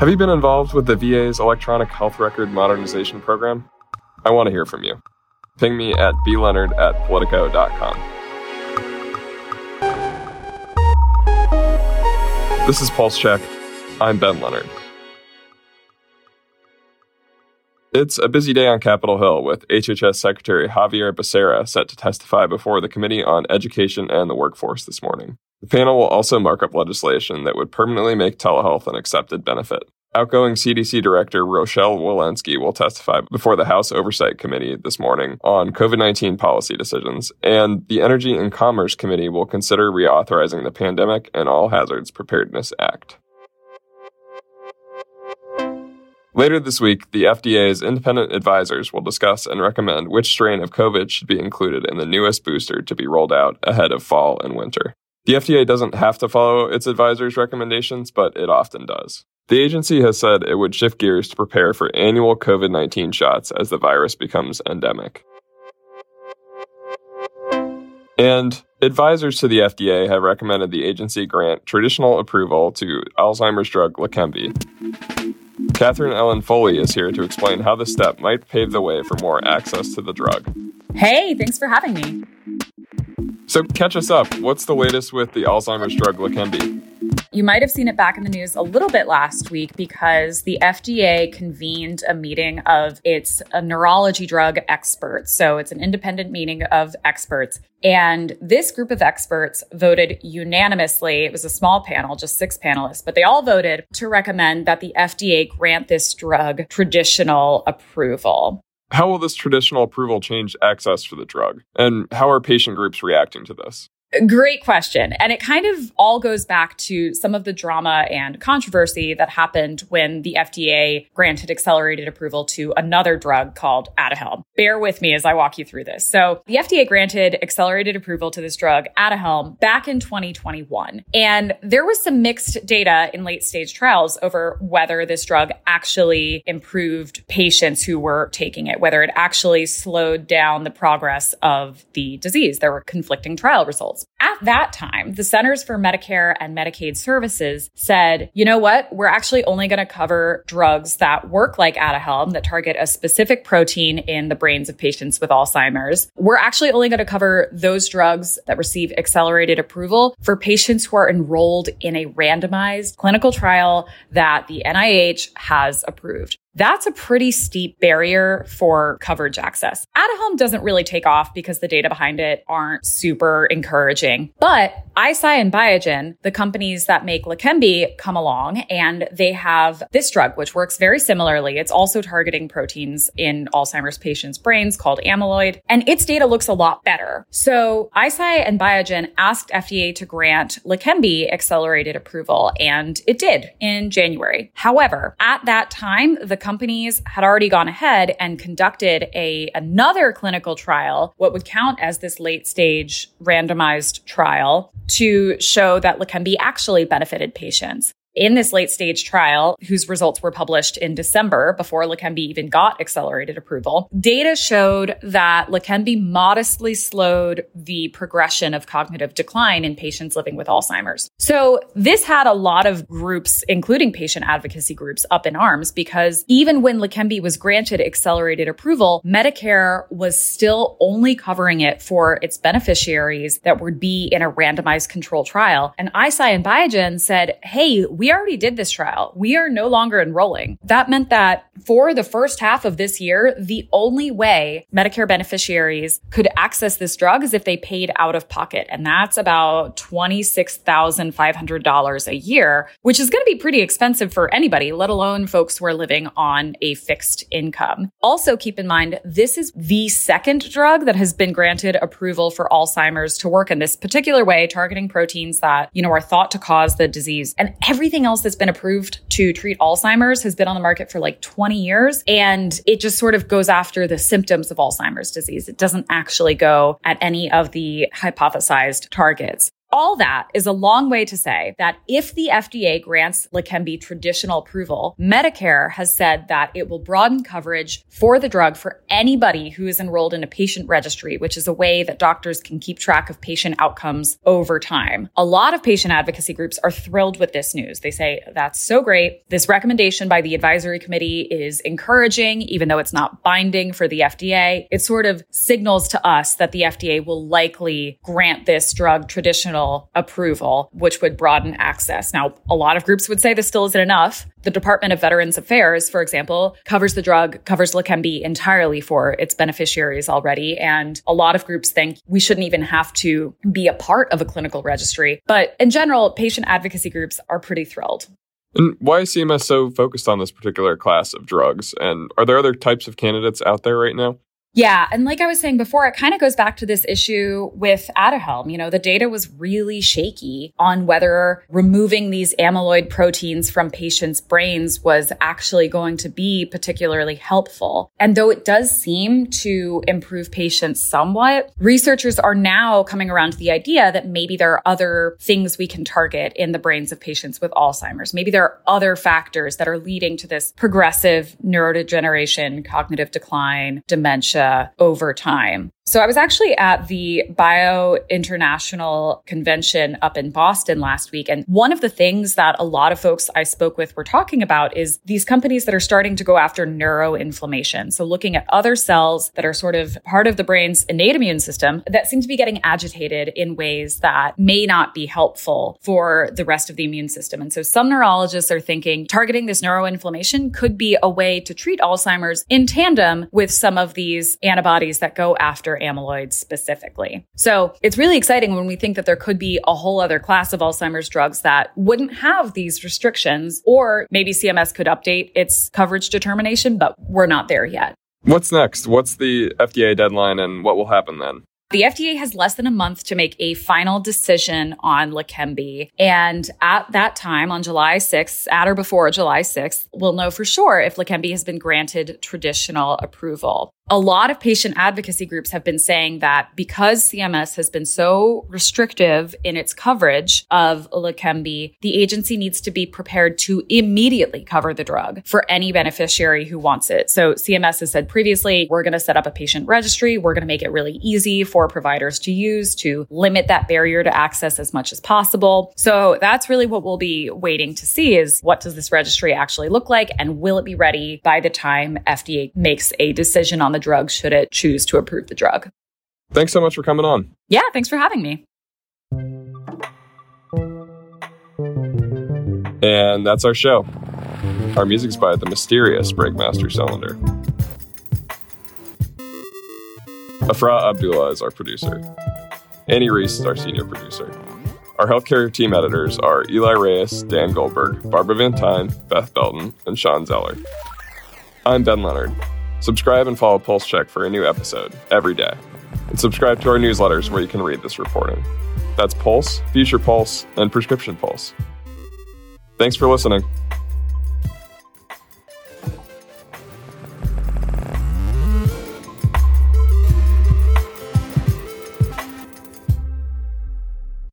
Have you been involved with the VA's electronic health record modernization program? I want to hear from you. Ping me at bleonard at politico.com. This is Pulse Check. I'm Ben Leonard. It's a busy day on Capitol Hill with HHS Secretary Xavier Becerra set to testify before the Committee on Education and the Workforce this morning. The panel will also mark up legislation that would permanently make telehealth an accepted benefit. Outgoing CDC Director Rochelle Walensky will testify before the House Oversight Committee this morning on COVID 19 policy decisions, and the Energy and Commerce Committee will consider reauthorizing the Pandemic and All Hazards Preparedness Act. Later this week, the FDA's independent advisors will discuss and recommend which strain of COVID should be included in the newest booster to be rolled out ahead of fall and winter. The FDA doesn't have to follow its advisors' recommendations, but it often does. The agency has said it would shift gears to prepare for annual COVID 19 shots as the virus becomes endemic. And advisors to the FDA have recommended the agency grant traditional approval to Alzheimer's drug Leqembi. Katherine Ellen Foley is here to explain how this step might pave the way for more access to the drug. Hey, thanks for having me. So, catch us up. What's the latest with the Alzheimer's drug Leqembi? You might have seen it back in the news a little bit last week because the FDA convened a meeting of its neurology drug experts. So it's an independent meeting of experts. And this group of experts voted unanimously. It was a small panel, just six panelists, but they all voted to recommend that the FDA grant this drug traditional approval. How will this traditional approval change access for the drug? And how are patient groups reacting to this? Great question. And it kind of all goes back to some of the drama and controversy that happened when the FDA granted accelerated approval to another drug called Aduhelm. Bear with me as I walk you through this. So the FDA granted accelerated approval to this drug, Aduhelm, back in 2021. And there was some mixed data in late stage trials over whether this drug actually improved patients who were taking it, whether it actually slowed down the progress of the disease. There were conflicting trial results. At that time, the Centers for Medicare and Medicaid Services said, you know what? We're actually only going to cover drugs that work like Aduhelm that target a specific protein in the brains of patients with Alzheimer's. We're actually only going to cover those drugs that receive accelerated approval for patients who are enrolled in a randomized clinical trial that the NIH has approved. That's a pretty steep barrier for coverage access. At home doesn't really take off because the data behind it aren't super encouraging. But Eisai and Biogen, the companies that make Leqembi, come along and they have this drug, which works very similarly. It's also targeting proteins in Alzheimer's patients' brains called amyloid, and its data looks a lot better. So Eisai and Biogen asked FDA to grant Leqembi accelerated approval, and it did in January. However, at that time, the companies had already gone ahead and conducted a another clinical trial, what would count as this late stage randomized trial to show that Leqembi actually benefited patients in this late stage trial, whose results were published in December before Leqembi even got accelerated approval, data showed that Leqembi modestly slowed the progression of cognitive decline in patients living with Alzheimer's. So this had a lot of groups, including patient advocacy groups, up in arms because even when Leqembi was granted accelerated approval, Medicare was still only covering it for its beneficiaries that would be in a randomized control trial. And Eisai and Biogen said, hey, we already did this trial. We are no longer enrolling. That meant that for the first half of this year, the only way Medicare beneficiaries could access this drug is if they paid out of pocket. And that's about $26,500 a year, which is going to be pretty expensive for anybody, let alone folks who are living on a fixed income. Also keep in mind, this is the second drug that has been granted approval for Alzheimer's to work in this particular way, targeting proteins that, you know, are thought to cause the disease. And everything else that's been approved to treat Alzheimer's has been on the market for like 20 years. And it just sort of goes after the symptoms of Alzheimer's disease. It doesn't actually go at any of the hypothesized targets. All that is a long way to say that if the FDA grants Leqembi traditional approval, Medicare has said that it will broaden coverage for the drug for anybody who is enrolled in a patient registry, which is a way that doctors can keep track of patient outcomes over time. A lot of patient advocacy groups are thrilled with this news. They say, that's so great. This recommendation by the advisory committee is encouraging, even though it's not binding for the FDA. It sort of signals to us that the FDA will likely grant this drug traditional approval, which would broaden access. Now, a lot of groups would say this still isn't enough. The Department of Veterans Affairs, for example, covers the drug, covers Leqembi entirely for its beneficiaries already. And a lot of groups think we shouldn't even have to be a part of a clinical registry. But in general, patient advocacy groups are pretty thrilled. And why is CMS so focused on this particular class of drugs? And are there other types of candidates out there right now? Yeah. And like I was saying before, it kind of goes back to this issue with Aduhelm. You know, the data was really shaky on whether removing these amyloid proteins from patients' brains was actually going to be particularly helpful. And though it does seem to improve patients somewhat, researchers are now coming around to the idea that maybe there are other things we can target in the brains of patients with Alzheimer's. Maybe there are other factors that are leading to this progressive neurodegeneration, cognitive decline, dementia Uh, over time. So I was actually at the Bio International Convention up in Boston last week. And one of the things that a lot of folks I spoke with were talking about is these companies that are starting to go after neuroinflammation. So looking at other cells that are sort of part of the brain's innate immune system that seem to be getting agitated in ways that may not be helpful for the rest of the immune system. And so some neurologists are thinking targeting this neuroinflammation could be a way to treat Alzheimer's in tandem with some of these antibodies that go after amyloid specifically. So it's really exciting when we think that there could be a whole other class of Alzheimer's drugs that wouldn't have these restrictions, or maybe CMS could update its coverage determination, but we're not there yet. What's next? What's the FDA deadline and what will happen then? The FDA has less than a month to make a final decision on Leqembi. And at that time, on July 6th, at or before July 6th, we'll know for sure if Leqembi has been granted traditional approval a lot of patient advocacy groups have been saying that because CMS has been so restrictive in its coverage of Leqembi, the agency needs to be prepared to immediately cover the drug for any beneficiary who wants it. So CMS has said previously, we're going to set up a patient registry. We're going to make it really easy for providers to use to limit that barrier to access as much as possible. So that's really what we'll be waiting to see is what does this registry actually look like and will it be ready by the time FDA makes a decision on the drug should it choose to approve the drug. Thanks so much for coming on. Yeah, thanks for having me. And that's our show. Our music's by the mysterious Breakmaster Cylinder. Afra Abdullah is our producer. Annie Reese is our senior producer. Our healthcare team editors are Eli Reyes, Dan Goldberg, Barbara Van Tyne, Beth Belton, and Shawn Zeller. I'm Ben Leonard. Subscribe and follow Pulse Check for a new episode every day. And subscribe to our newsletters where you can read this reporting. That's Pulse, Future Pulse, and Prescription Pulse. Thanks for listening.